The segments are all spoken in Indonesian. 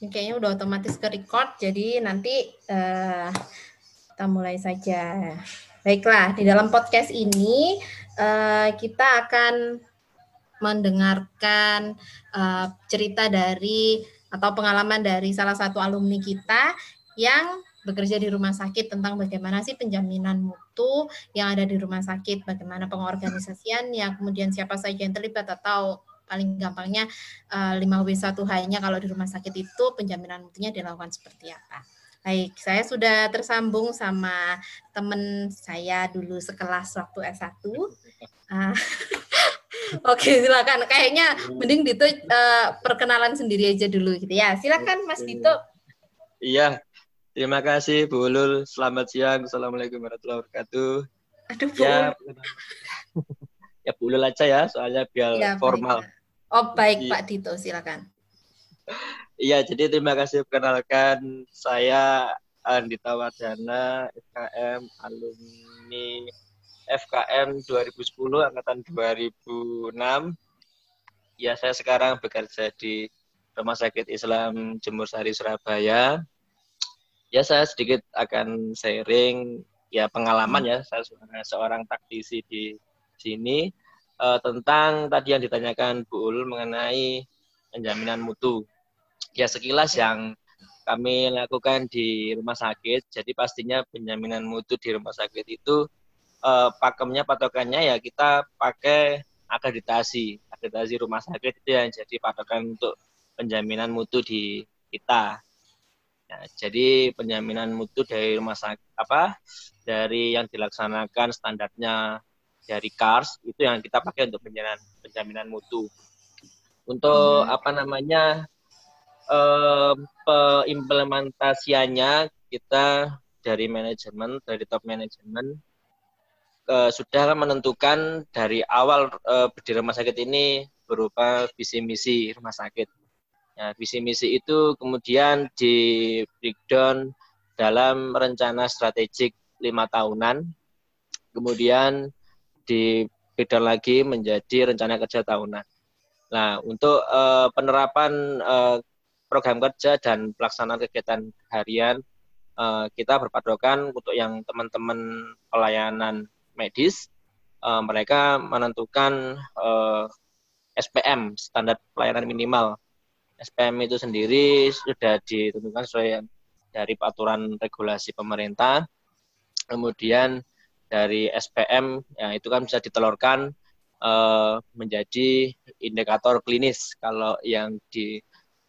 Ini kayaknya udah otomatis ke record, jadi nanti uh, kita mulai saja. Baiklah, di dalam podcast ini uh, kita akan mendengarkan uh, cerita dari atau pengalaman dari salah satu alumni kita yang bekerja di rumah sakit tentang bagaimana sih penjaminan mutu yang ada di rumah sakit, bagaimana pengorganisasiannya, kemudian siapa saja yang terlibat atau paling gampangnya uh, 5W1H-nya kalau di rumah sakit itu penjaminan mutunya dilakukan seperti apa. Baik, saya sudah tersambung sama teman saya dulu sekelas waktu S1. Uh, ah, Oke, silakan. Kayaknya mending Dito uh, perkenalan sendiri aja dulu gitu ya. Silakan Mas Dito. Iya. Terima kasih Bu Ulul. Selamat siang. Assalamualaikum warahmatullahi wabarakatuh. Aduh, Bu. Ya, ya Bu Ulul aja ya, soalnya biar ya, formal. Baik. Oh baik. Pak Dito, silakan. Iya, jadi terima kasih perkenalkan saya Andita Wardana, FKM alumni FKM 2010 angkatan 2006. Ya, saya sekarang bekerja di Rumah Sakit Islam Jemur Sari Surabaya. Ya, saya sedikit akan sharing ya pengalaman ya saya seorang taktisi di sini uh, tentang tadi yang ditanyakan Bu Ul mengenai penjaminan mutu. Ya sekilas yang kami lakukan di rumah sakit, jadi pastinya penjaminan mutu di rumah sakit itu uh, pakemnya patokannya ya kita pakai akreditasi. Akreditasi rumah sakit itu yang jadi patokan untuk penjaminan mutu di kita. Ya, jadi penjaminan mutu dari rumah sakit apa dari yang dilaksanakan standarnya dari CARS itu yang kita pakai untuk penjaminan penjaminan mutu. Untuk hmm. apa namanya eh, implementasiannya kita dari manajemen dari top manajemen eh, sudah menentukan dari awal eh, berdiri rumah sakit ini berupa visi misi rumah sakit. Ya, visi misi itu kemudian di breakdown dalam rencana strategik lima tahunan. Kemudian beda lagi menjadi rencana kerja tahunan. Nah, untuk uh, penerapan uh, program kerja dan pelaksanaan kegiatan harian uh, kita berpatokan untuk yang teman-teman pelayanan medis uh, mereka menentukan uh, SPM standar pelayanan minimal. SPM itu sendiri sudah ditentukan sesuai dari peraturan regulasi pemerintah. Kemudian dari SPM ya itu kan bisa ditelurkan uh, menjadi indikator klinis. Kalau yang di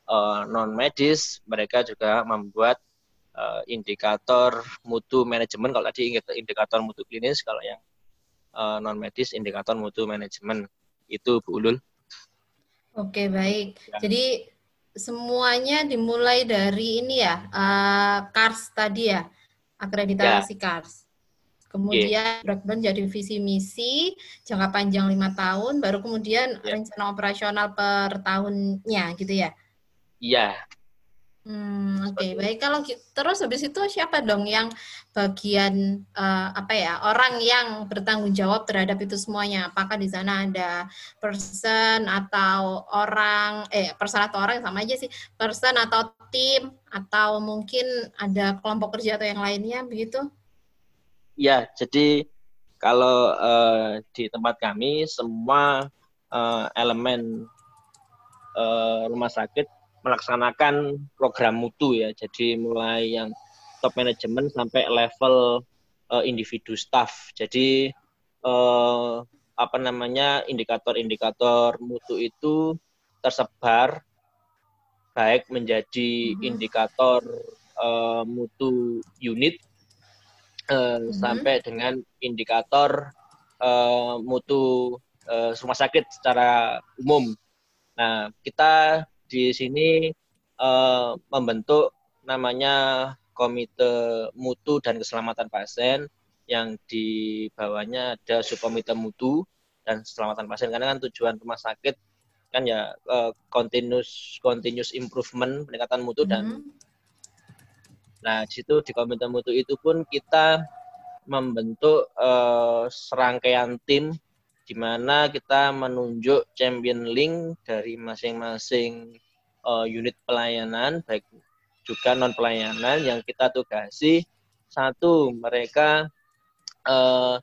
uh, eh, non medis mereka juga membuat uh, indikator mutu manajemen. Kalau tadi indikator mutu klinis, kalau yang uh, non medis indikator mutu manajemen itu Bu Ulul. Oke baik. Ya. Jadi semuanya dimulai dari ini ya uh, CARS tadi ya akreditasi ya. CARS. Kemudian yeah. breakdown jadi visi misi jangka panjang lima tahun, baru kemudian yeah. rencana operasional per tahunnya gitu ya? Iya. Yeah. Hmm, oke okay. baik kalau terus habis itu siapa dong yang bagian uh, apa ya orang yang bertanggung jawab terhadap itu semuanya? Apakah di sana ada person atau orang eh person atau orang sama aja sih person atau tim atau mungkin ada kelompok kerja atau yang lainnya begitu? Ya, jadi kalau uh, di tempat kami semua uh, elemen uh, rumah sakit melaksanakan program mutu ya. Jadi mulai yang top manajemen sampai level uh, individu staff. Jadi uh, apa namanya indikator-indikator mutu itu tersebar baik menjadi mm-hmm. indikator uh, mutu unit hmm. sampai dengan indikator uh, mutu uh, rumah sakit secara umum. Nah, kita di sini uh, membentuk namanya Komite Mutu dan Keselamatan Pasien yang di bawahnya ada subkomite mutu dan keselamatan pasien karena kan tujuan rumah sakit kan ya uh, continuous continuous improvement peningkatan mutu dan mm -hmm Nah, situ di komite mutu itu pun kita membentuk uh, serangkaian tim di mana kita menunjuk champion link dari masing-masing uh, unit pelayanan baik juga non pelayanan yang kita tugasi satu mereka uh,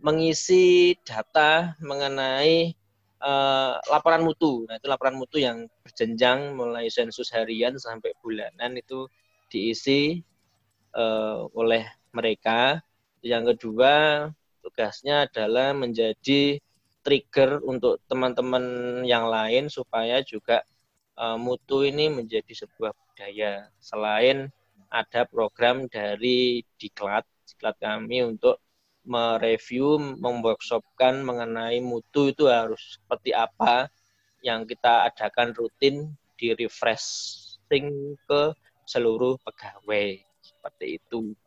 mengisi data mengenai uh, laporan mutu. Nah, itu laporan mutu yang berjenjang mulai sensus harian sampai bulanan itu diisi uh, oleh mereka. Yang kedua, tugasnya adalah menjadi trigger untuk teman-teman yang lain supaya juga uh, mutu ini menjadi sebuah budaya. Selain ada program dari Diklat, Diklat kami untuk mereview, memworkshopkan mengenai mutu itu harus seperti apa yang kita adakan rutin di refreshing ke seluruh pegawai seperti itu.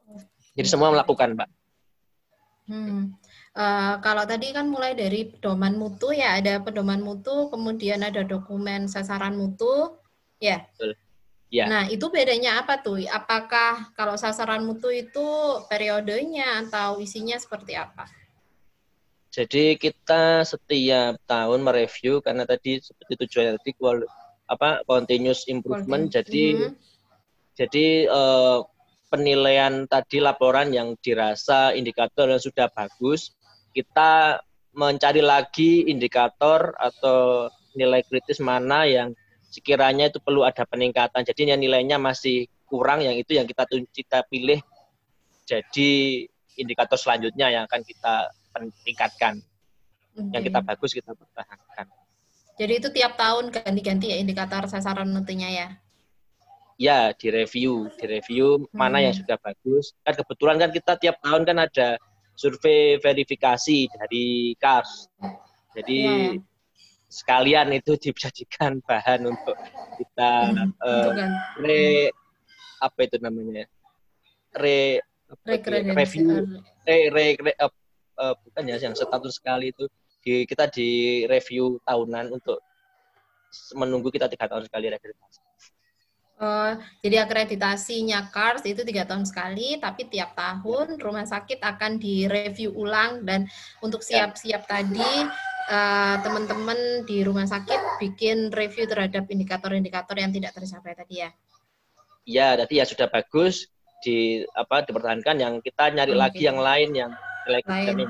Jadi semua melakukan, Mbak. Hmm. Uh, kalau tadi kan mulai dari pedoman mutu ya, ada pedoman mutu, kemudian ada dokumen sasaran mutu, ya. Betul. Ya. Nah, itu bedanya apa tuh? Apakah kalau sasaran mutu itu periodenya atau isinya seperti apa? Jadi kita setiap tahun mereview karena tadi seperti tujuannya tadi apa continuous improvement. Continuous. Jadi hmm. Jadi uh, penilaian tadi laporan yang dirasa indikator yang sudah bagus, kita mencari lagi indikator atau nilai kritis mana yang sekiranya itu perlu ada peningkatan. Jadi yang nilainya masih kurang, yang itu yang kita kita pilih jadi indikator selanjutnya yang akan kita tingkatkan. Okay. Yang kita bagus kita pertahankan. Jadi itu tiap tahun ganti-ganti ya indikator sasaran mutunya ya? Ya, di review, di review hmm. mana yang sudah bagus. Kan kebetulan kan kita tiap tahun kan ada survei verifikasi dari KARS. Jadi ya sekalian itu dijadikan bahan untuk kita uh, re apa itu namanya re, re, re review re, re, re uh, uh, bukan ya yang status sekali itu di, kita di review tahunan untuk menunggu kita tiga tahun sekali reakreditasi. Uh, jadi akreditasinya CARS itu tiga tahun sekali, tapi tiap tahun rumah sakit akan direview ulang dan untuk ya. siap-siap tadi eh, teman-teman di rumah sakit bikin review terhadap indikator-indikator yang tidak tercapai tadi ya? Iya, tadi ya sudah bagus di apa dipertahankan yang kita nyari okay. lagi yang lain yang lain.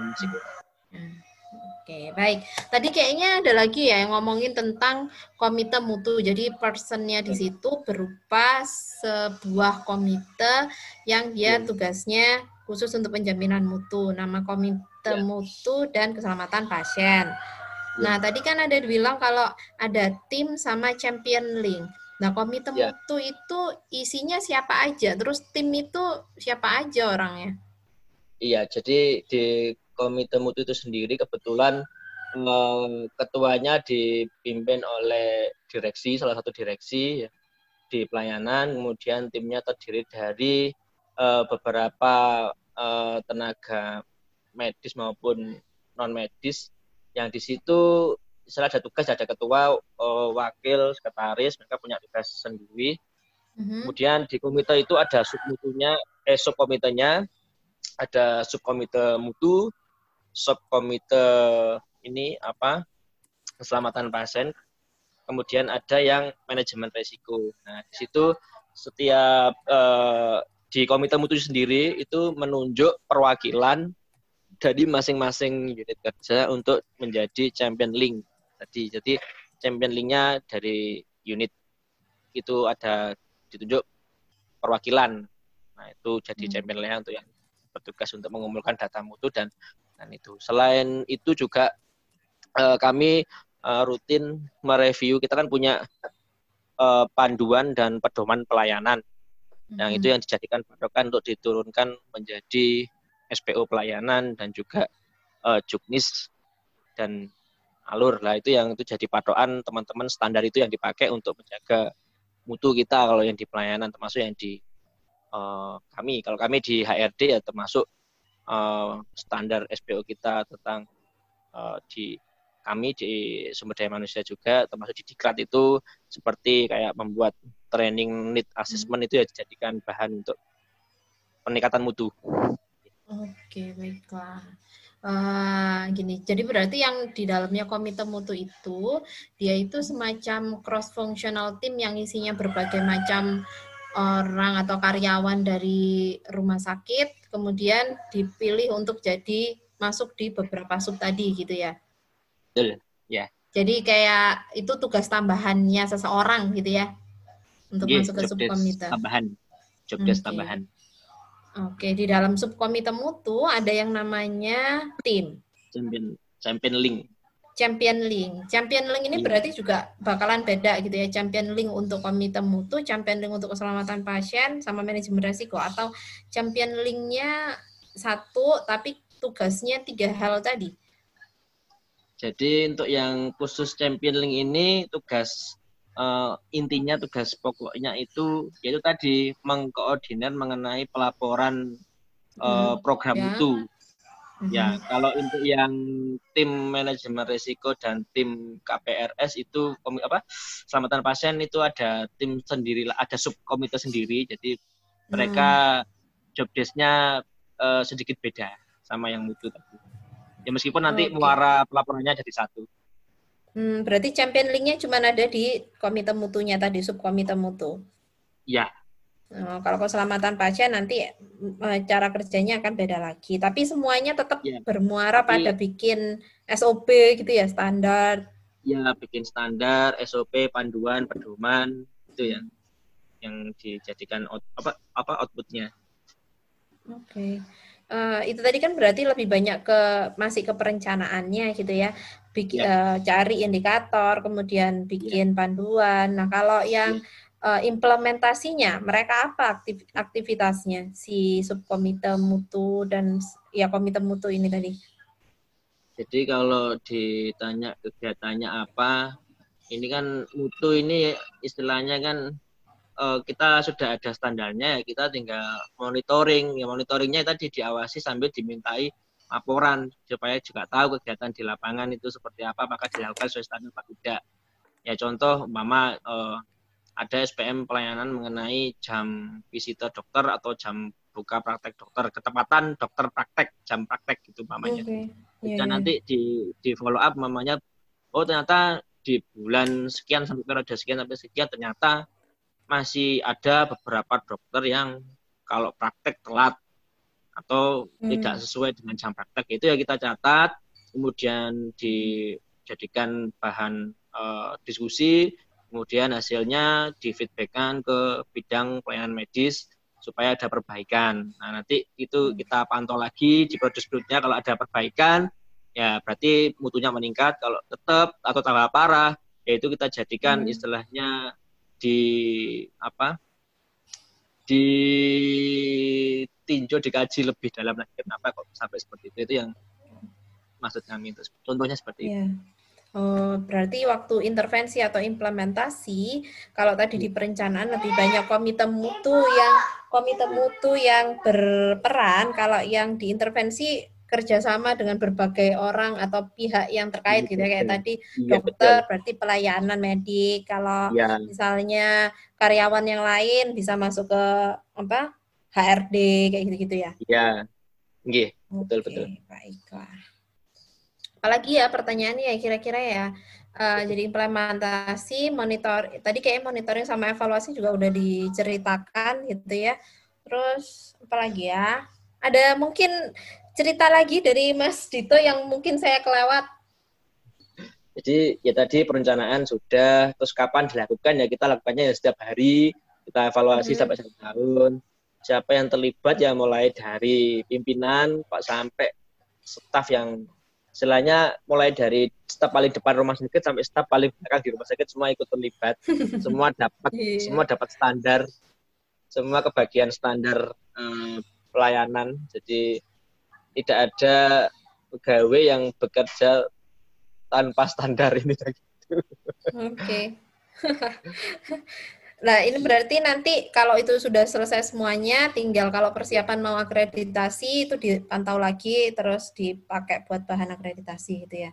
Oke, baik. Tadi kayaknya ada lagi ya yang ngomongin tentang komite mutu. Jadi personnya di situ berupa sebuah komite yang dia iya. tugasnya khusus untuk penjaminan mutu. Nama komite ya. mutu dan keselamatan pasien. Nah, tadi kan ada dibilang kalau ada tim sama champion link. Nah, komite mutu itu isinya siapa aja? Terus tim itu siapa aja orangnya? Iya, jadi di komite mutu itu sendiri kebetulan eh, ketuanya dipimpin oleh direksi, salah satu direksi ya, di pelayanan, kemudian timnya terdiri dari uh, beberapa uh, tenaga medis maupun non medis yang di situ istilah ada tugas ada ketua uh, wakil sekretaris mereka punya tugas sendiri. Mm-hmm. kemudian di komite itu ada submutunya eh subkomitenya ada subkomite mutu subkomite ini apa keselamatan pasien kemudian ada yang manajemen resiko nah di situ setiap uh, di komite mutu sendiri itu menunjuk perwakilan dari masing-masing unit kerja untuk menjadi champion link tadi. Jadi champion linknya dari unit itu ada ditunjuk perwakilan. Nah itu jadi hmm. champion link untuk yang bertugas untuk mengumpulkan data mutu dan dan itu. Selain itu juga uh, kami uh, rutin mereview. Kita kan punya uh, panduan dan pedoman pelayanan yang itu yang dijadikan patokan untuk diturunkan menjadi SPO pelayanan dan juga uh, juknis dan alur lah itu yang itu jadi patokan teman-teman standar itu yang dipakai untuk menjaga mutu kita kalau yang di pelayanan termasuk yang di uh, kami kalau kami di HRD ya termasuk uh, standar SPO kita tentang uh, di kami di sumber daya manusia juga termasuk di diklat itu seperti kayak membuat training need assessment itu ya dijadikan bahan untuk peningkatan mutu. Oke, baiklah. Uh, gini, jadi berarti yang di dalamnya komite mutu itu dia itu semacam cross functional team yang isinya berbagai macam orang atau karyawan dari rumah sakit, kemudian dipilih untuk jadi masuk di beberapa sub tadi gitu ya. Betul, ya. Jadi kayak itu tugas tambahannya seseorang gitu ya untuk yeah, masuk ke subkomite. Tambahan, job desk okay. tambahan. Oke, di dalam subkomite mutu ada yang namanya tim. Champion Champion Link. Champion Link. Champion Link ini yeah. berarti juga bakalan beda gitu ya. Champion Link untuk komite mutu, Champion Link untuk keselamatan pasien sama manajemen resiko atau Champion Linknya satu tapi tugasnya tiga hal tadi. Jadi untuk yang khusus Champion Link ini tugas uh, intinya tugas pokoknya itu yaitu tadi mengkoordinir mengenai pelaporan uh, program ya. itu. Ya, kalau untuk yang tim manajemen risiko dan tim KPRS itu apa? Selamatan pasien itu ada tim sendiri, ada subkomite sendiri. Jadi mereka hmm. job desk-nya uh, sedikit beda sama yang mutu tadi. Ya meskipun nanti okay. muara pelaporannya jadi satu. Hmm, berarti champion linknya cuma ada di komite mutunya tadi, subkomite mutu. Iya. Oh, kalau keselamatan pasien nanti eh, cara kerjanya akan beda lagi. Tapi semuanya tetap ya. bermuara Tapi, pada bikin SOP gitu ya, standar. Ya, bikin standar, SOP, panduan, pedoman itu yang yang dijadikan out, apa apa outputnya. Oke. Okay. Uh, itu tadi kan berarti lebih banyak ke masih ke perencanaannya gitu ya bikin ya. uh, cari indikator, kemudian bikin ya. panduan. Nah, kalau yang ya. Uh, implementasinya, mereka apa aktiv aktivitasnya si subkomite mutu dan ya komite mutu ini tadi? Jadi kalau ditanya kegiatannya apa, ini kan mutu ini istilahnya kan uh, kita sudah ada standarnya ya kita tinggal monitoring ya monitoringnya tadi diawasi sambil dimintai laporan supaya juga tahu kegiatan di lapangan itu seperti apa, apakah dilakukan sesuai standar atau tidak. Ya contoh, mama eh, ada SPM pelayanan mengenai jam visitor dokter atau jam buka praktek dokter, ketepatan dokter praktek, jam praktek gitu mamanya. Okay. Yeah, Dan yeah. nanti di di follow up mamanya, oh ternyata di bulan sekian sampai periode sekian sampai sekian ternyata masih ada beberapa dokter yang kalau praktek telat atau hmm. tidak sesuai dengan jam praktek itu ya kita catat kemudian dijadikan bahan uh, diskusi kemudian hasilnya difeedbackkan ke bidang pelayanan medis supaya ada perbaikan nah nanti itu hmm. kita pantau lagi di produk berikutnya kalau ada perbaikan ya berarti mutunya meningkat kalau tetap atau tambah parah yaitu kita jadikan hmm. istilahnya di apa ditinjau dikaji lebih dalam lagi kenapa kok sampai seperti itu itu yang maksud kami itu contohnya seperti yeah. itu. Oh, berarti waktu intervensi atau implementasi, kalau tadi di perencanaan lebih banyak komite mutu yang komite mutu yang berperan, kalau yang di intervensi kerjasama dengan berbagai orang atau pihak yang terkait gitu ya kayak tadi ya, dokter betul. berarti pelayanan medik kalau ya. misalnya karyawan yang lain bisa masuk ke apa HRD kayak gitu-gitu ya. Iya. Nggih, betul betul. Baiklah. Apalagi ya pertanyaannya ya kira-kira ya uh, jadi implementasi monitor tadi kayak monitoring sama evaluasi juga udah diceritakan gitu ya. Terus apalagi ya? Ada mungkin cerita lagi dari Mas Dito yang mungkin saya kelewat? Jadi ya tadi perencanaan sudah, terus kapan dilakukan ya kita lakukannya ya setiap hari, kita evaluasi hmm. sampai satu tahun. Siapa yang terlibat ya mulai dari pimpinan pak sampai staf yang istilahnya mulai dari staf paling depan rumah sakit sampai staf paling belakang di rumah sakit semua ikut terlibat, semua dapat yeah. semua dapat standar, semua kebagian standar um, pelayanan. Jadi tidak ada pegawai yang bekerja tanpa standar ini gitu. Oke. Okay. nah, ini berarti nanti kalau itu sudah selesai semuanya, tinggal kalau persiapan mau akreditasi itu dipantau lagi terus dipakai buat bahan akreditasi gitu ya.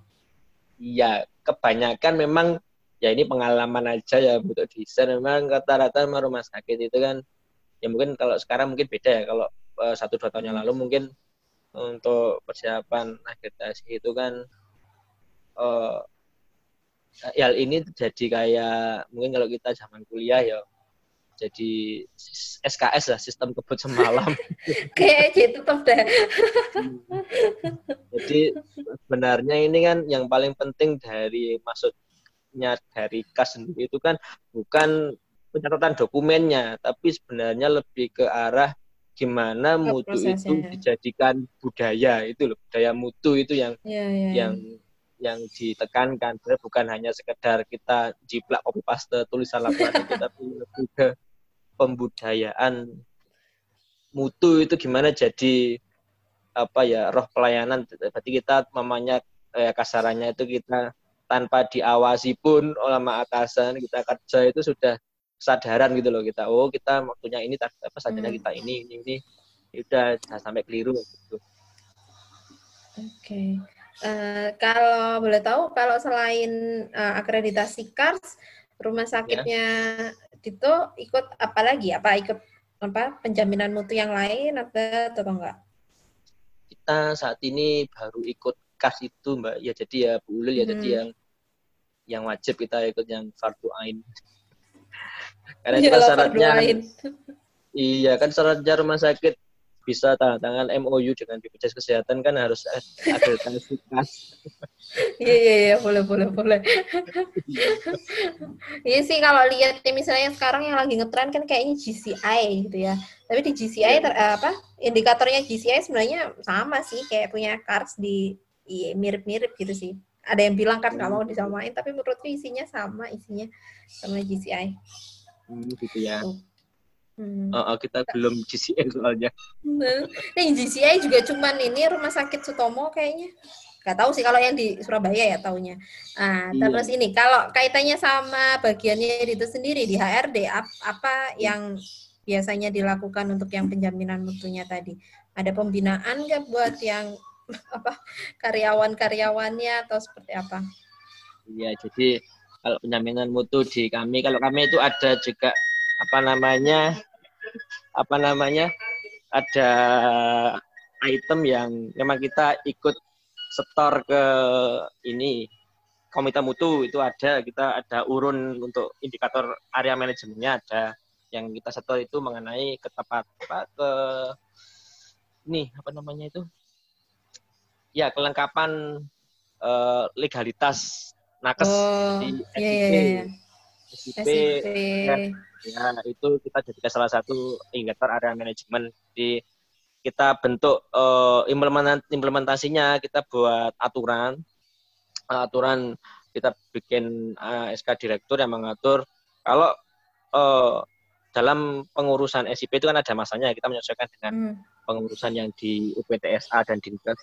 Iya, kebanyakan memang ya ini pengalaman aja ya untuk desain memang rata-rata rumah sakit itu kan ya mungkin kalau sekarang mungkin beda ya kalau uh, satu dua tahun yang lalu mungkin untuk persiapan akreditasi itu kan uh, hal ini jadi kayak mungkin kalau kita zaman kuliah ya jadi SKS lah sistem kebut semalam. Kayak gitu tetap deh. jadi sebenarnya ini kan yang paling penting dari maksudnya dari kas sendiri itu kan bukan pencatatan dokumennya, tapi sebenarnya lebih ke arah gimana mutu itu dijadikan budaya itu loh, budaya mutu itu yang ya, ya, yang yang ditekankan bukan hanya sekedar kita jiplak copy paste tulisan laporan tapi lebih ke pembudayaan mutu itu gimana jadi apa ya roh pelayanan berarti kita mamanya eh, kasarannya itu kita tanpa diawasi pun oleh atasan kita kerja itu sudah kesadaran gitu loh kita oh kita waktunya ini apa sadarnya hmm. kita ini ini ini udah sampai keliru gitu. Oke. Okay. Uh, kalau boleh tahu, kalau selain uh, akreditasi KARS, rumah ya. sakitnya ya. itu ikut apa lagi? Apa ikut apa penjaminan mutu yang lain atau atau enggak? Kita saat ini baru ikut KARS itu, Mbak. Ya jadi ya Bu Ulil ya hmm. jadi yang yang wajib kita ikut yang fardu ain. Karena itu kan syaratnya Iya kan syaratnya rumah sakit bisa tanda tangan MOU dengan BPJS Kesehatan kan harus ada kas. Iya iya iya boleh boleh boleh. Iya sih kalau lihat misalnya sekarang yang lagi ngetren kan kayaknya GCI gitu ya. Tapi di GCI iya. ter, apa indikatornya GCI sebenarnya sama sih kayak punya cards di iya, mirip-mirip gitu sih. Ada yang bilang kan nggak mau disamain tapi menurutku isinya sama isinya sama GCI. Hmm, gitu ya. Oh. Hmm. Uh, uh, kita belum GCI soalnya. Nah, GCI juga cuman ini rumah sakit Sutomo kayaknya. Gak tahu sih kalau yang di Surabaya ya taunya. Nah, iya. terus ini kalau kaitannya sama bagiannya itu sendiri di HRD ap, apa yang biasanya dilakukan untuk yang penjaminan mutunya tadi? Ada pembinaan nggak buat yang apa karyawan-karyawannya atau seperti apa? Iya, jadi kalau penjaminan mutu di kami, kalau kami itu ada juga apa namanya apa namanya ada item yang memang kita ikut setor ke ini komite mutu itu ada kita ada urun untuk indikator area manajemennya ada yang kita setor itu mengenai ketepat apa ke ini apa namanya itu ya kelengkapan uh, legalitas nakes oh, di SIP. Iya, iya, iya. SIP, SIP. Ya, itu kita jadikan salah satu indikator area manajemen di kita bentuk uh, implementasinya kita buat aturan aturan kita bikin uh, eh, SK direktur yang mengatur kalau uh, dalam pengurusan SIP itu kan ada masanya kita menyesuaikan dengan hmm. pengurusan yang di UPTSA dan Dinkes.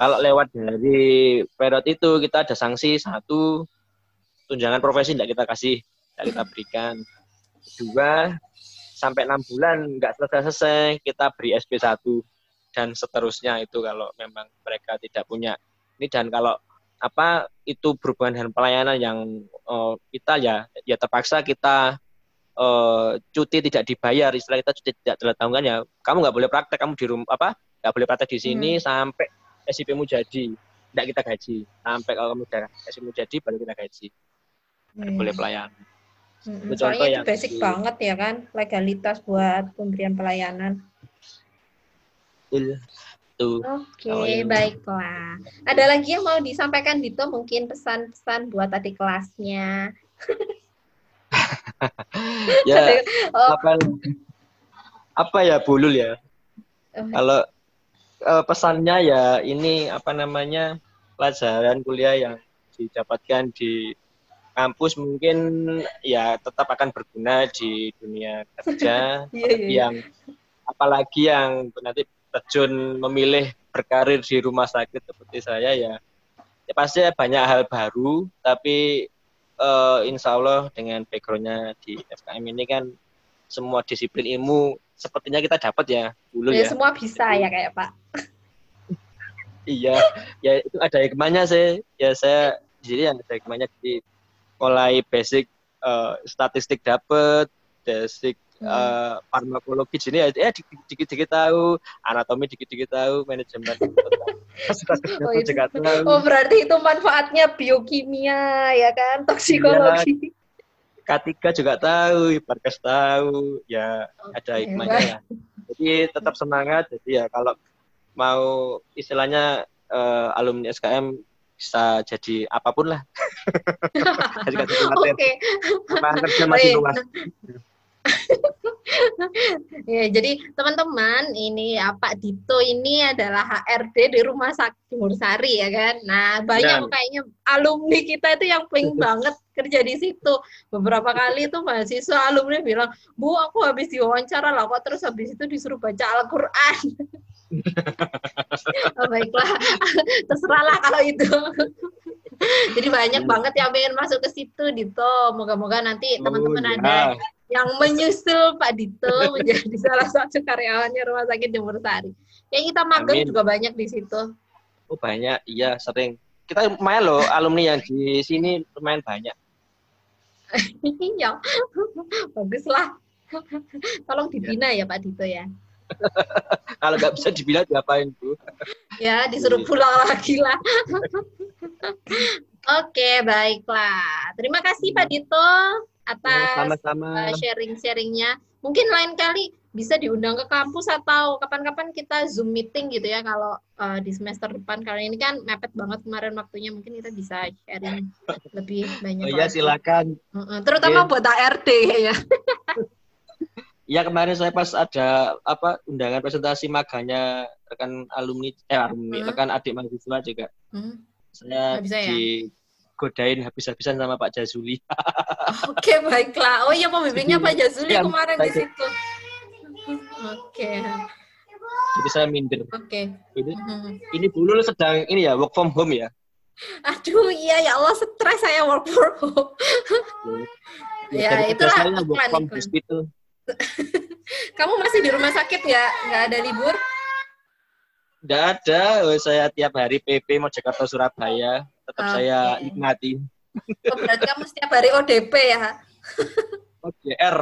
Kalau lewat dari periode itu kita ada sanksi satu tunjangan profesi tidak kita kasih, tidak kita berikan dua sampai enam bulan nggak selesai-selesai kita beri SP1 dan seterusnya itu kalau memang mereka tidak punya ini dan kalau apa itu berhubungan dengan pelayanan yang uh, kita ya ya terpaksa kita uh, cuti tidak dibayar istilah kita cuti tidak tanggungan ya kamu nggak boleh praktek kamu di rumah apa nggak boleh praktek di sini hmm. sampai SIP-mu jadi tidak kita gaji sampai kalau kamu udah SIP-mu jadi baru kita gaji hmm. boleh pelayanan Hmm, soalnya itu basic di... banget ya kan legalitas buat pemberian pelayanan. Oke, okay, baiklah. Ada lagi yang mau disampaikan Dito mungkin pesan-pesan buat adik kelasnya. ya, oh. apa, apa ya bulul ya? Oh. Kalau uh, pesannya ya ini apa namanya pelajaran kuliah yang didapatkan di kampus mungkin ya tetap akan berguna di dunia kerja yeah, yeah. Iya. yang apalagi yang nanti terjun memilih berkarir di rumah sakit seperti saya ya, ya pasti banyak hal baru tapi uh, insya Allah dengan backgroundnya di FKM ini kan semua disiplin ilmu sepertinya kita dapat ya dulu ya, ya. Semua bisa ya kayak Pak. iya, ya itu ada hikmahnya sih. Ya saya jadi yang ada hikmahnya di mulai basic uh, statistik dapat, basic uh, farmakologi jadi ya dikit-dikit tahu. Anatomi dikit-dikit tahu manajemen oh, itu. oh berarti itu manfaatnya biokimia ya kan? Toksikologi. Ya, K3 juga tahu Hiparkes tahu ya okay. ada hikmahnya ya. Jadi tetap semangat. Jadi ya kalau mau istilahnya uh, alumni SKM bisa jadi apa pun lah. Oke. Okay. kerja masih luas. ya, jadi teman-teman ini apa Dito ini adalah HRD di Rumah Sakit Timur Sari ya kan. Nah, banyak Dan. kayaknya alumni kita itu yang pengen banget kerja di situ. Beberapa kali itu mahasiswa alumni bilang, "Bu, aku habis diwawancara lah kok terus habis itu disuruh baca Al-Qur'an." Oh, baiklah, terserahlah kalau itu. Jadi banyak hmm. banget yang pengen masuk ke situ, Dito. Moga-moga nanti oh, teman-teman oh, ya. ada yang menyusul Pak Dito menjadi salah satu karyawannya Rumah Sakit Jemur Sari. Yang kita magang Amin. juga banyak di situ. Oh banyak, iya sering. Kita lumayan loh alumni yang di sini lumayan banyak. Iya, bagus lah. Tolong dibina ya. ya Pak Dito ya. Kalau nggak bisa dibina diapain Bu? ya disuruh pulang lagi lah. Oke, baiklah. Terima kasih Pak Dito atas Sama-sama. sharing-sharingnya. Mungkin lain kali bisa diundang ke kampus atau kapan-kapan kita Zoom meeting gitu ya kalau uh, di semester depan. Karena ini kan mepet banget kemarin waktunya, mungkin kita bisa sharing lebih banyak. Oh iya, silakan. Terutama yeah. buat ARD ya. Iya kemarin saya pas ada apa undangan presentasi maganya rekan alumni eh alumni hmm. rekan adik mahasiswa juga. Hmm. Saya bisa, ya? digodain habis-habisan sama Pak Jazuli. Oke, baiklah. Oh iya pembimbingnya Pak Jazuli ya, kemarin di situ. Oke. Jadi saya minder. Oke. Okay. Ini, hmm. ini dulu sedang ini ya work from home ya. Aduh, iya ya Allah stres saya work from home. ya, ya itulah work from hospital. Kamu masih di rumah sakit ya? Nggak ada libur? Nggak ada. Oh, saya tiap hari PP mau Jakarta Surabaya. Tetap okay. saya nikmati. Oh, berarti kamu setiap hari ODP ya? ODR.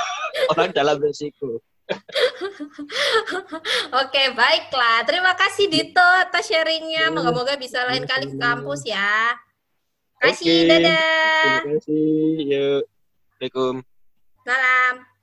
Orang dalam resiko. Oke, baiklah. Terima kasih Dito atas sharingnya. Moga-moga bisa lain kali ke kampus ya. Terima kasih, dadah. Terima kasih. Yuk. Assalamualaikum. Salam.